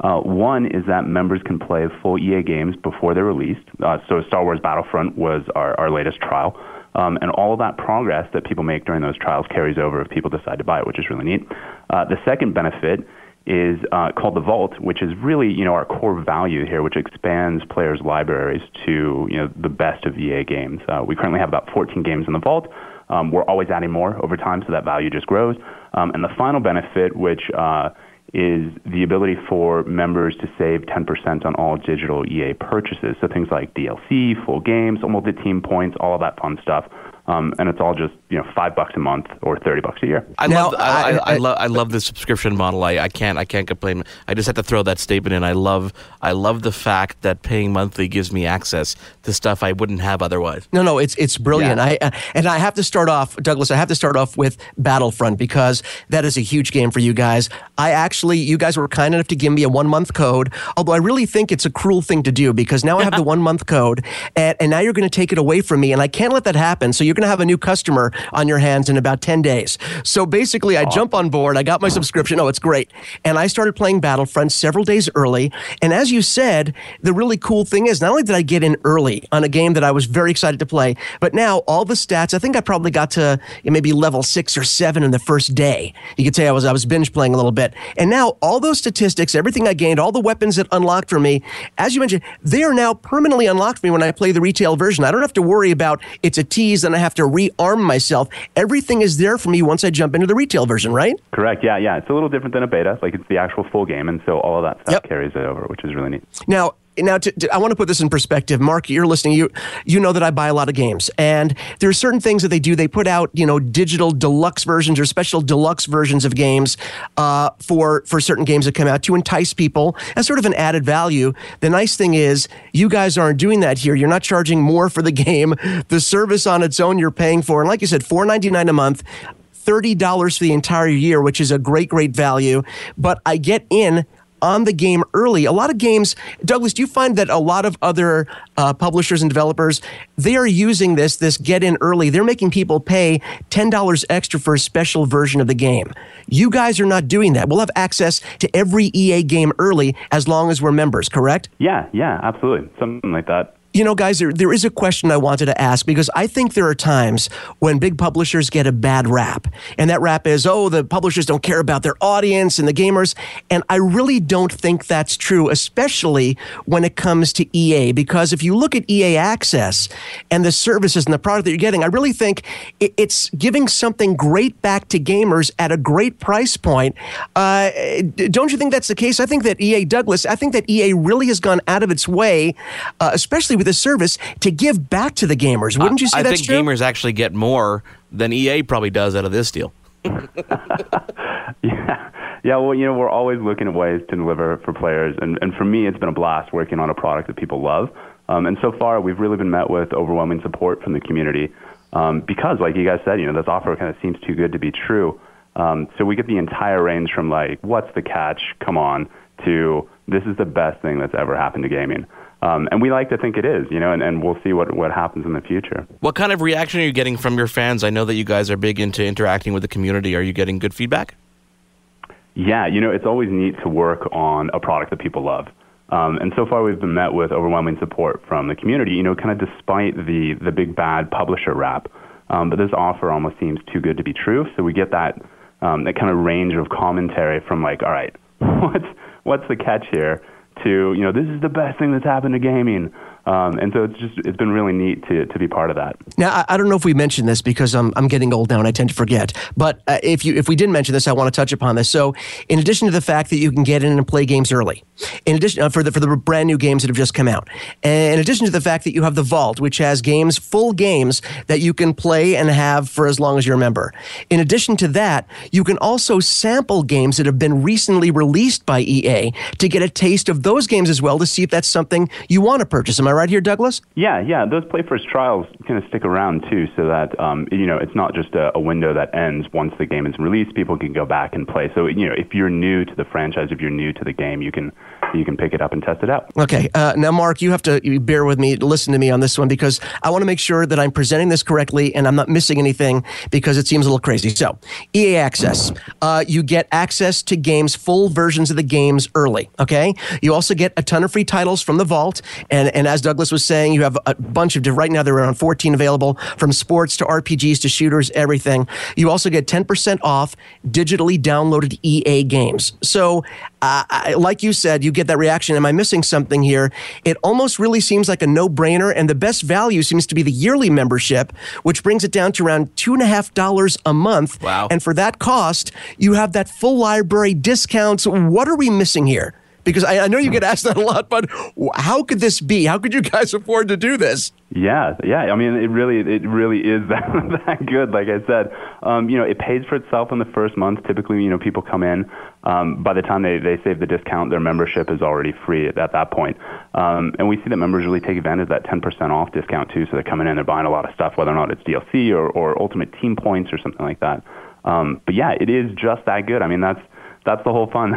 Uh, one is that members can play full EA games before they're released. Uh, so Star Wars Battlefront was our, our latest trial. Um, and all of that progress that people make during those trials carries over if people decide to buy it, which is really neat. Uh, the second benefit is uh, called the Vault, which is really you know our core value here, which expands players' libraries to you know the best of EA games. Uh, we currently have about 14 games in the Vault. Um, we're always adding more over time, so that value just grows. Um, and the final benefit, which uh, is the ability for members to save 10% on all digital EA purchases. So things like DLC, full games, Ultimate Team points, all of that fun stuff. Um, and it's all just you know five bucks a month or thirty bucks a year. I now, love I, I, I, I, love I love the subscription model. I, I can't I can't complain. I just have to throw that statement in. I love I love the fact that paying monthly gives me access to stuff I wouldn't have otherwise. No, no, it's it's brilliant. Yeah. I uh, and I have to start off, Douglas. I have to start off with Battlefront because that is a huge game for you guys. I actually, you guys were kind enough to give me a one month code. Although I really think it's a cruel thing to do because now I have the one month code, and, and now you're going to take it away from me, and I can't let that happen. So you're going to have a new customer on your hands in about 10 days. So basically, I jump on board. I got my subscription. Oh, it's great. And I started playing Battlefront several days early. And as you said, the really cool thing is not only did I get in early on a game that I was very excited to play, but now all the stats, I think I probably got to maybe level six or seven in the first day. You could say I was, I was binge playing a little bit. And now all those statistics, everything I gained, all the weapons that unlocked for me, as you mentioned, they are now permanently unlocked for me when I play the retail version. I don't have to worry about it's a tease and I have to rearm myself. Everything is there for me once I jump into the retail version, right? Correct. Yeah, yeah. It's a little different than a beta. Like it's the actual full game, and so all of that stuff yep. carries it over, which is really neat. Now, now to, to, I want to put this in perspective. Mark, you're listening. You you know that I buy a lot of games, and there are certain things that they do. They put out you know digital deluxe versions or special deluxe versions of games uh, for for certain games that come out to entice people as sort of an added value. The nice thing is you guys aren't doing that here. You're not charging more for the game. The service on its own you're paying for, and like you said, four ninety nine a month. $30 for the entire year, which is a great, great value. But I get in on the game early. A lot of games, Douglas, do you find that a lot of other uh, publishers and developers they are using this this get in early? They're making people pay ten dollars extra for a special version of the game. You guys are not doing that. We'll have access to every EA game early as long as we're members. Correct? Yeah, yeah, absolutely, something like that. You know, guys, there, there is a question I wanted to ask because I think there are times when big publishers get a bad rap. And that rap is, oh, the publishers don't care about their audience and the gamers. And I really don't think that's true, especially when it comes to EA. Because if you look at EA Access and the services and the product that you're getting, I really think it's giving something great back to gamers at a great price point. Uh, don't you think that's the case? I think that EA Douglas, I think that EA really has gone out of its way, uh, especially with the service to give back to the gamers. Wouldn't you say I that's think true? gamers actually get more than EA probably does out of this deal. yeah. Yeah, well, you know, we're always looking at ways to deliver for players. And, and for me, it's been a blast working on a product that people love. Um, and so far, we've really been met with overwhelming support from the community um, because, like you guys said, you know, this offer kind of seems too good to be true. Um, so we get the entire range from, like, what's the catch? Come on, to this is the best thing that's ever happened to gaming. Um, and we like to think it is, you know, and, and we'll see what, what happens in the future. What kind of reaction are you getting from your fans? I know that you guys are big into interacting with the community. Are you getting good feedback? Yeah, you know, it's always neat to work on a product that people love. Um, and so far, we've been met with overwhelming support from the community, you know, kind of despite the, the big bad publisher rap. Um, but this offer almost seems too good to be true. So we get that, um, that kind of range of commentary from like, all right, what's, what's the catch here? To you know this is the best thing that's happened to gaming. Um, and so it's just it's been really neat to, to be part of that. Now I, I, don't know if we mentioned this because I'm I'm getting old now and I tend to forget. But uh, if you if we did mention this, I want to touch upon this. So in addition to the fact that you can get in and play games early, in addition uh, for the for the brand new games that have just come out, and in addition to the fact that you have the Vault, which has games full games that you can play and have for as long as you're a member. In addition to that, you can also sample games that have been recently released by EA to get a taste of those games as well to see if that's something you want to purchase. Am I right here, Douglas? Yeah, yeah. Those Play First trials kind of stick around too, so that um, you know it's not just a, a, window that ends once the game is released. People can go back and play. So you know, if you're new to the franchise, if you're new to the game, you can you can pick it up and test it out. Okay. Uh, now, Mark, you have to bear with me, listen to me on this one because I want to make sure that I'm presenting this correctly and I'm not missing anything because it seems a little crazy. So, EA Access, uh, you get access to games, full versions of the games early. Okay. You also get a ton of free titles from the vault, and and as Douglas was saying. You have a bunch of right now there are around 14 available from sports to RPGs to shooters, everything. You also get 10% off digitally downloaded EA games. So, uh, I, like you said, you get that reaction. Am I missing something here? It almost really seems like a no brainer. And the best value seems to be the yearly membership, which brings it down to around $2.5 a month. Wow. And for that cost, you have that full library discounts. What are we missing here? Because I, I know you get asked that a lot, but how could this be? How could you guys afford to do this? Yeah, yeah. I mean, it really, it really is that, that good. Like I said, um, you know, it pays for itself in the first month. Typically, you know, people come in. Um, by the time they, they save the discount, their membership is already free at, at that point. Um, and we see that members really take advantage of that 10% off discount too. So they're coming in, they're buying a lot of stuff, whether or not it's DLC or, or Ultimate Team Points or something like that. Um, but yeah, it is just that good. I mean, that's that's the whole fun.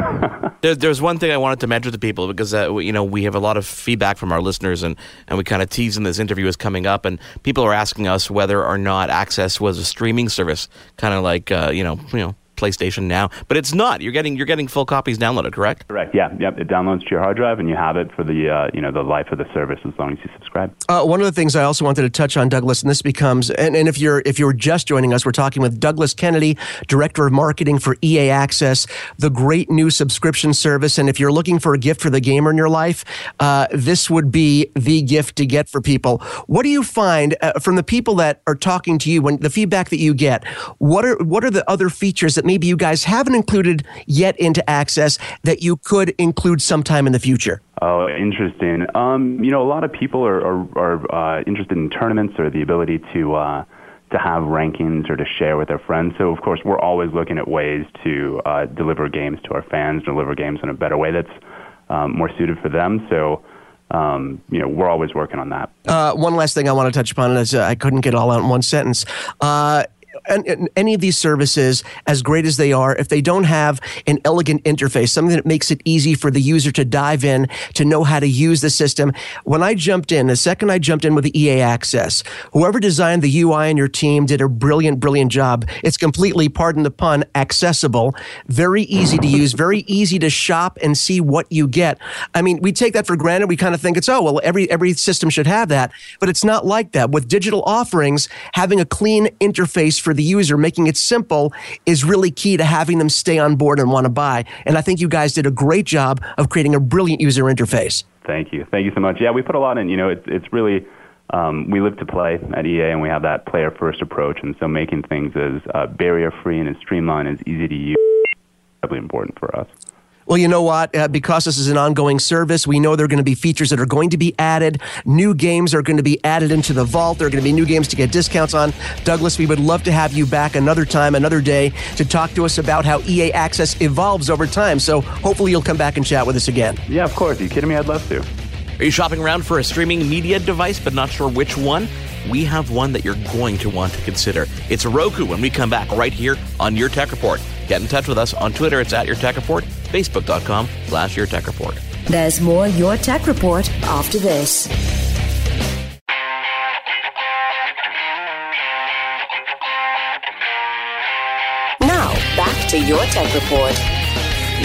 there, there's one thing I wanted to mention to people because uh, you know we have a lot of feedback from our listeners, and, and we kind of tease in this interview is coming up, and people are asking us whether or not Access was a streaming service, kind of like uh, you know you know PlayStation Now, but it's not. You're getting you're getting full copies downloaded, correct? Correct. Yeah. Yep. It downloads to your hard drive, and you have it for the uh, you know the life of the service as long as you subscribe. Uh, one of the things I also wanted to touch on, Douglas, and this becomes, and, and if you're if you're just joining us, we're talking with Douglas Kennedy, director of marketing for EA Access, the great new subscription service. And if you're looking for a gift for the gamer in your life, uh, this would be the gift to get for people. What do you find uh, from the people that are talking to you when the feedback that you get? What are what are the other features that maybe you guys haven't included yet into Access that you could include sometime in the future? Oh, interesting. Um, you know, a lot of people are, are, are uh, interested in tournaments or the ability to uh, to have rankings or to share with their friends. So, of course, we're always looking at ways to uh, deliver games to our fans, deliver games in a better way that's um, more suited for them. So. Um, you know, we're always working on that. Uh, one last thing I want to touch upon is uh, I couldn't get all out in one sentence. Uh, any of these services, as great as they are, if they don't have an elegant interface, something that makes it easy for the user to dive in, to know how to use the system. When I jumped in, the second I jumped in with the EA Access, whoever designed the UI on your team did a brilliant, brilliant job. It's completely, pardon the pun, accessible, very easy to use, very easy to shop and see what you get. I mean, we take that for granted. We kind of think it's, oh, well, every, every system should have that, but it's not like that. With digital offerings, having a clean interface for the user, making it simple is really key to having them stay on board and want to buy. And I think you guys did a great job of creating a brilliant user interface. Thank you. Thank you so much. Yeah, we put a lot in. You know, it's, it's really, um, we live to play at EA and we have that player first approach. And so making things as uh, barrier free and as streamlined, as easy to use, is incredibly important for us. Well, you know what? Uh, because this is an ongoing service, we know there are going to be features that are going to be added. New games are going to be added into the vault. There are going to be new games to get discounts on. Douglas, we would love to have you back another time, another day, to talk to us about how EA Access evolves over time. So hopefully you'll come back and chat with us again. Yeah, of course. Are you kidding me? I'd love to. Are you shopping around for a streaming media device but not sure which one? We have one that you're going to want to consider. It's Roku when we come back right here on Your Tech Report. Get in touch with us on Twitter. It's at Your Tech Report, Facebook.com slash Your Tech Report. There's more Your Tech Report after this. Now, back to Your Tech Report.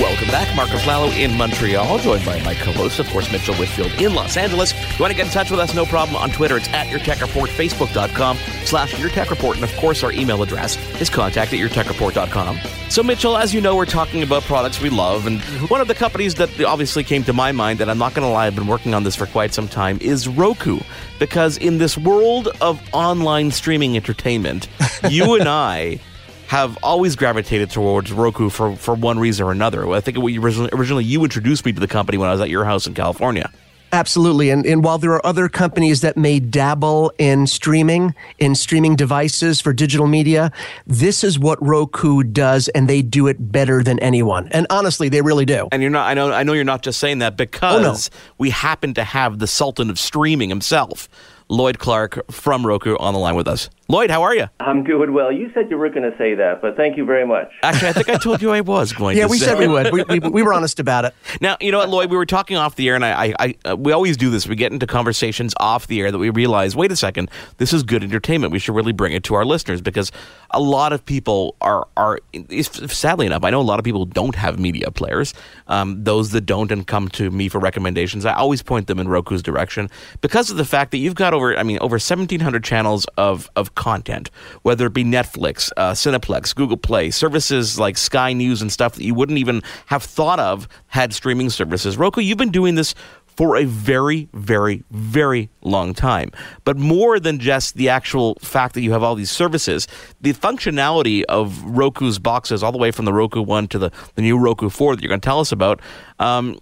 Welcome back. Mark Aflalo in Montreal, joined by my co-host, of course, Mitchell Whitfield in Los Angeles. If you want to get in touch with us, no problem. On Twitter, it's at Your Tech Report, Facebook.com slash Your Tech Report, and of course, our email address is contact at YourTechReport.com. So, Mitchell, as you know, we're talking about products we love, and mm-hmm. one of the companies that obviously came to my mind, and I'm not going to lie, I've been working on this for quite some time, is Roku. Because in this world of online streaming entertainment, you and I have always gravitated towards Roku for, for one reason or another. I think originally, originally you introduced me to the company when I was at your house in California. Absolutely. And, and while there are other companies that may dabble in streaming, in streaming devices for digital media, this is what Roku does, and they do it better than anyone. And honestly, they really do. And you're not, I know, I know you're not just saying that because oh, no. we happen to have the Sultan of streaming himself, Lloyd Clark from Roku, on the line with us. Lloyd, how are you? I'm good. Well, you said you were going to say that, but thank you very much. Actually, I think I told you I was going yeah, to we said we would. We, we, we were honest about it. Now, you know what, Lloyd? We were talking off the air, and I, I, I uh, we always do this. We get into conversations off the air that we realize, wait a second, this is good entertainment. We should really bring it to our listeners because a lot of people are are. Sadly enough, I know a lot of people don't have media players. Um, those that don't and come to me for recommendations, I always point them in Roku's direction because of the fact that you've got over, I mean, over 1,700 channels of of content, whether it be Netflix, uh, Cineplex, Google Play, services like Sky News and stuff that you wouldn't even have thought of had streaming services. Roku, you've been doing this for a very, very, very long time. But more than just the actual fact that you have all these services, the functionality of Roku's boxes, all the way from the Roku 1 to the, the new Roku 4 that you're going to tell us about, um,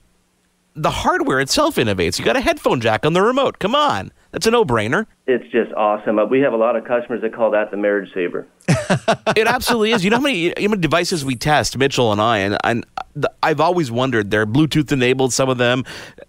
the hardware itself innovates. You got a headphone jack on the remote. Come on. That's a no brainer. It's just awesome. Uh, We have a lot of customers that call that the marriage saver. it absolutely is. You know how many, how many devices we test, Mitchell and I, and, and the, I've always wondered they're Bluetooth enabled. Some of them,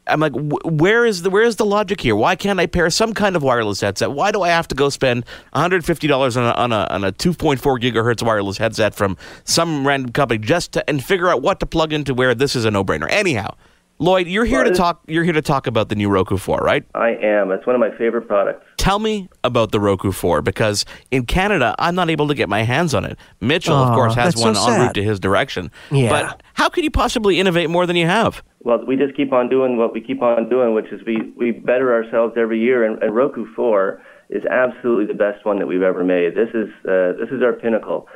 I'm like, wh- where is the where is the logic here? Why can't I pair some kind of wireless headset? Why do I have to go spend 150 dollars on a on a on a 2.4 gigahertz wireless headset from some random company just to and figure out what to plug into where this is a no brainer? Anyhow. Lloyd, you're here Well, to it- talk. You're here to talk about the new Roku 4, right? I am. It's one of my favorite products. Tell me about the Roku 4 because in Canada, I'm not able to get my hands on it. Mitchell, of course, has that's so one en sad. route to his direction. Yeah. But how could you possibly innovate more than you have? Well, we just keep on doing what we keep on doing, which is we, we better ourselves every year. And, and Roku 4 is absolutely the best one that we've ever made. This is uh, this is our pinnacle.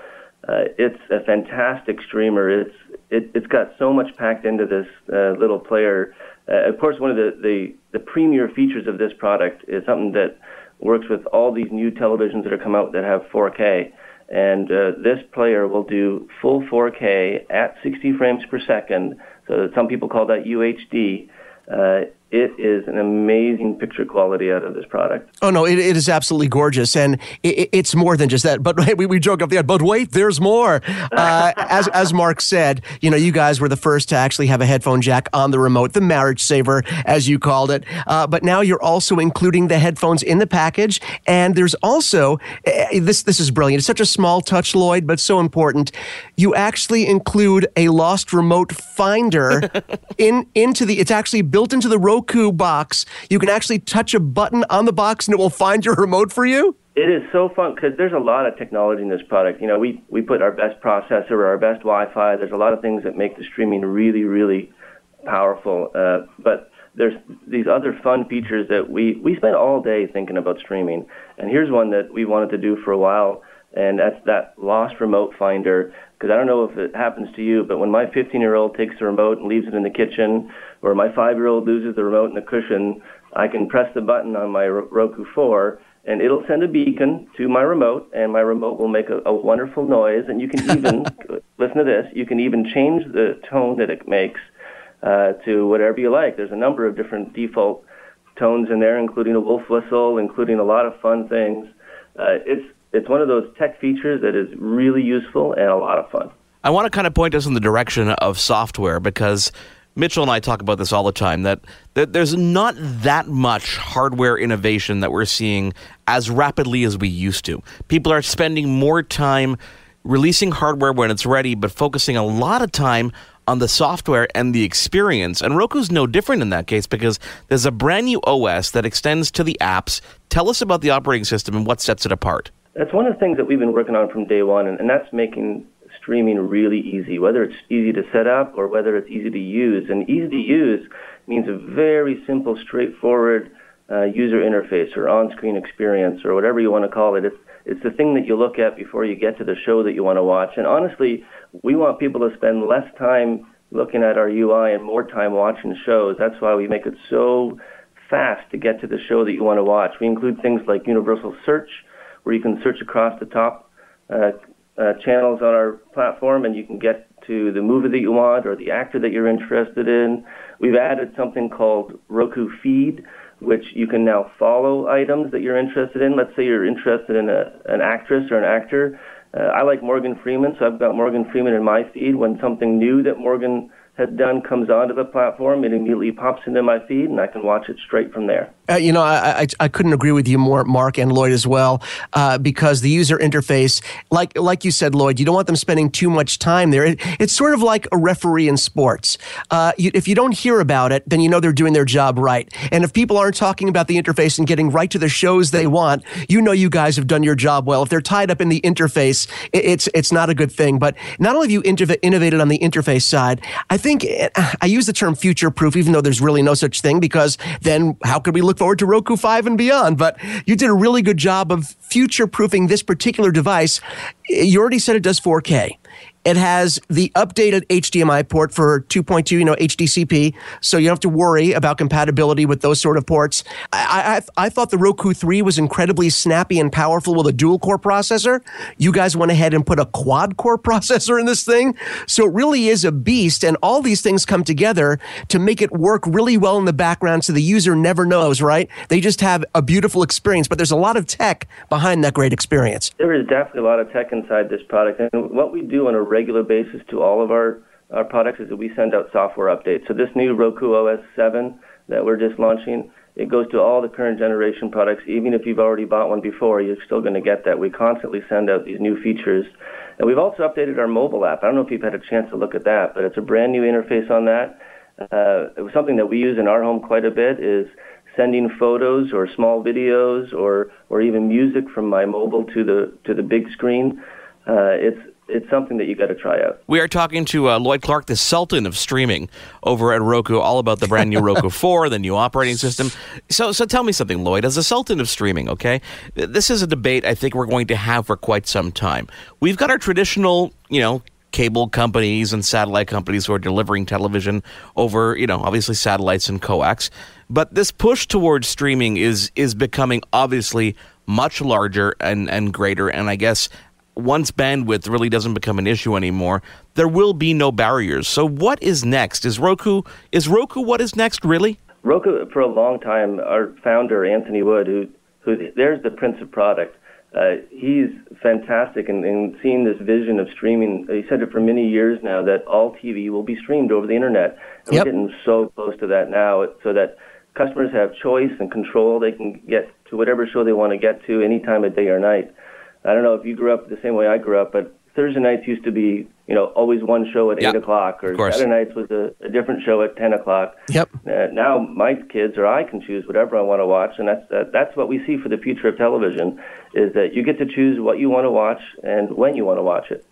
Uh, it's a fantastic streamer. It's it, it's got so much packed into this uh, little player. Uh, of course, one of the, the the premier features of this product is something that works with all these new televisions that are come out that have 4K. And uh, this player will do full 4K at 60 frames per second. So some people call that UHD. It is an amazing picture quality out of this product. Oh no, it, it is absolutely gorgeous, and it, it's more than just that. But we, we joke off the end. But wait, there's more. Uh, as as Mark said, you know, you guys were the first to actually have a headphone jack on the remote, the marriage saver, as you called it. Uh, but now you're also including the headphones in the package, and there's also uh, this. This is brilliant. It's such a small touch, Lloyd, but so important. You actually include a lost remote finder in into the. It's actually built into the Roku box. You can actually touch a button on the box, and it will find your remote for you. It is so fun because there's a lot of technology in this product. You know, we, we put our best processor, our best Wi-Fi. There's a lot of things that make the streaming really, really powerful. Uh, but there's these other fun features that we, we spent all day thinking about streaming. And here's one that we wanted to do for a while, and that's that lost remote finder. Because I don't know if it happens to you, but when my 15-year-old takes the remote and leaves it in the kitchen, or my five-year-old loses the remote in the cushion, I can press the button on my Roku 4, and it'll send a beacon to my remote, and my remote will make a, a wonderful noise. And you can even listen to this. You can even change the tone that it makes uh, to whatever you like. There's a number of different default tones in there, including a wolf whistle, including a lot of fun things. Uh, it's it's one of those tech features that is really useful and a lot of fun. I want to kind of point us in the direction of software because Mitchell and I talk about this all the time that, that there's not that much hardware innovation that we're seeing as rapidly as we used to. People are spending more time releasing hardware when it's ready, but focusing a lot of time on the software and the experience. And Roku's no different in that case because there's a brand new OS that extends to the apps. Tell us about the operating system and what sets it apart. That's one of the things that we've been working on from day one, and, and that's making streaming really easy, whether it's easy to set up or whether it's easy to use. And easy to use means a very simple, straightforward uh, user interface or on-screen experience or whatever you want to call it. It's, it's the thing that you look at before you get to the show that you want to watch. And honestly, we want people to spend less time looking at our UI and more time watching shows. That's why we make it so fast to get to the show that you want to watch. We include things like universal search, where you can search across the top uh, uh, channels on our platform and you can get to the movie that you want or the actor that you're interested in. We've added something called Roku Feed, which you can now follow items that you're interested in. Let's say you're interested in a, an actress or an actor. Uh, I like Morgan Freeman, so I've got Morgan Freeman in my feed. When something new that Morgan has done comes onto the platform, it immediately pops into my feed, and I can watch it straight from there. Uh, you know, I, I, I couldn't agree with you more, Mark and Lloyd as well, uh, because the user interface, like like you said, Lloyd, you don't want them spending too much time there. It, it's sort of like a referee in sports. Uh, you, if you don't hear about it, then you know they're doing their job right. And if people aren't talking about the interface and getting right to the shows they want, you know you guys have done your job well. If they're tied up in the interface, it, it's it's not a good thing. But not only have you inter- innovated on the interface side, I think I use the term future proof, even though there's really no such thing, because then how could we look forward to Roku 5 and beyond? But you did a really good job of future proofing this particular device. You already said it does 4K. It has the updated HDMI port for 2.2, you know, HDCP, so you don't have to worry about compatibility with those sort of ports. I, I, I thought the Roku 3 was incredibly snappy and powerful with a dual core processor. You guys went ahead and put a quad core processor in this thing, so it really is a beast. And all these things come together to make it work really well in the background, so the user never knows, right? They just have a beautiful experience, but there's a lot of tech behind that great experience. There is definitely a lot of tech inside this product, and what we do on a regular basis to all of our, our products is that we send out software updates. So this new Roku OS 7 that we're just launching, it goes to all the current generation products. Even if you've already bought one before, you're still going to get that. We constantly send out these new features. And we've also updated our mobile app. I don't know if you've had a chance to look at that, but it's a brand new interface on that. Uh, it was something that we use in our home quite a bit is sending photos or small videos or, or even music from my mobile to the to the big screen. Uh, it's it's something that you got to try out. We are talking to uh, Lloyd Clark, the Sultan of streaming over at Roku, all about the brand new Roku 4, the new operating system. So, so tell me something, Lloyd. As a Sultan of streaming, okay, this is a debate I think we're going to have for quite some time. We've got our traditional, you know, cable companies and satellite companies who are delivering television over, you know, obviously satellites and coax. But this push towards streaming is is becoming obviously much larger and, and greater. And I guess once bandwidth really doesn't become an issue anymore, there will be no barriers. So what is next? Is Roku is Roku what is next really? Roku for a long time, our founder Anthony Wood, who who there's the prince of product. Uh, he's fantastic in, in seeing this vision of streaming. He said it for many years now that all TV will be streamed over the internet. And yep. we're getting so close to that now, so that customers have choice and control. They can get to whatever show they want to get to any time of day or night. I don't know if you grew up the same way I grew up, but Thursday nights used to be, you know, always one show at yep. eight o'clock, or Saturday nights was a, a, different show at ten o'clock. Yep. Uh, now my kids or I can choose whatever I want to watch, and that's uh, that's what we see for the future of television, is that you get to choose what you want to watch and when you want to watch it.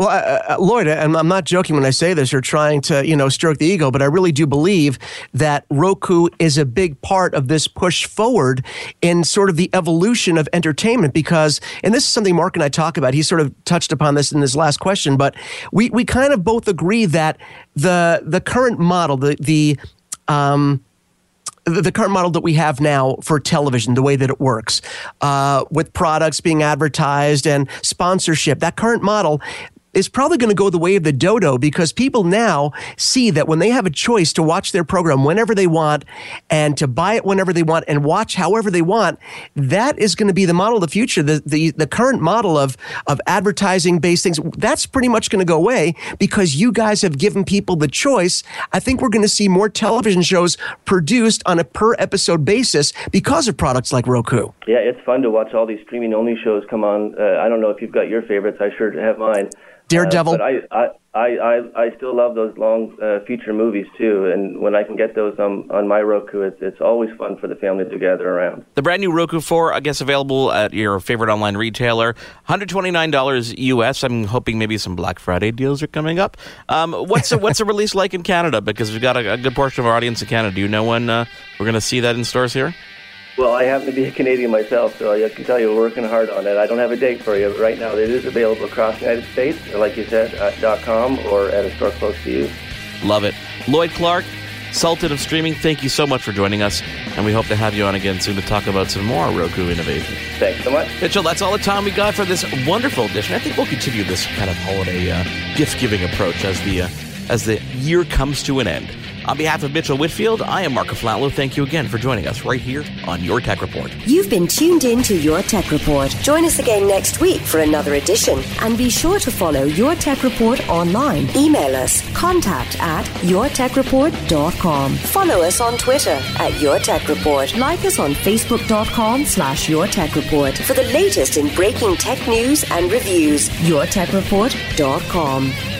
Well, uh, Lloyd, and I'm not joking when I say this. You're trying to, you know, stroke the ego, but I really do believe that Roku is a big part of this push forward in sort of the evolution of entertainment. Because, and this is something Mark and I talk about. He sort of touched upon this in his last question, but we we kind of both agree that the the current model, the the um, the current model that we have now for television, the way that it works, uh, with products being advertised and sponsorship, that current model is probably going to go the way of the dodo because people now see that when they have a choice to watch their program whenever they want and to buy it whenever they want and watch however they want, that is going to be the model of the future. The, the, the current model of, of advertising based things, that's pretty much going to go away because you guys have given people the choice. I think we're going to see more television shows produced on a per episode basis because of products like Roku. Yeah, it's fun to watch all these streaming only shows come on. Uh, I don't know if you've got your favorites. I sure have mine. Daredevil. Uh, but I, I, I, I still love those long uh, feature movies too, and when I can get those on, on my Roku, it's, it's always fun for the family to gather around. The brand new Roku 4, I guess, available at your favorite online retailer. $129 US. I'm hoping maybe some Black Friday deals are coming up. Um, what's a, what's a release like in Canada? Because we've got a, a, good portion of our audience in Canada. Do you know when uh, we're going to see that in stores here? Well, I happen to be a Canadian myself, so I can tell you we're working hard on it. I don't have a date for you, but right now it is available across the United States, like you said, at .com or at a store close to you. Love it. Lloyd Clark, Sultan of Streaming, thank you so much for joining us, and we hope to have you on again soon to talk about some more Roku innovation. Thanks so much. Mitchell, that's all the time we got for this wonderful edition. I think we'll continue this kind of holiday uh, gift-giving approach as the, uh, as the year comes to an end. On behalf of Mitchell Whitfield, I am Mark Aflalo. Thank you again for joining us right here on Your Tech Report. You've been tuned in to Your Tech Report. Join us again next week for another edition. And be sure to follow Your Tech Report online. Email us contact at yourtechreport.com. Follow us on Twitter at Your Tech Report. Like us on facebook.com slash Your Tech Report for the latest in breaking tech news and reviews. yourtechreport.com.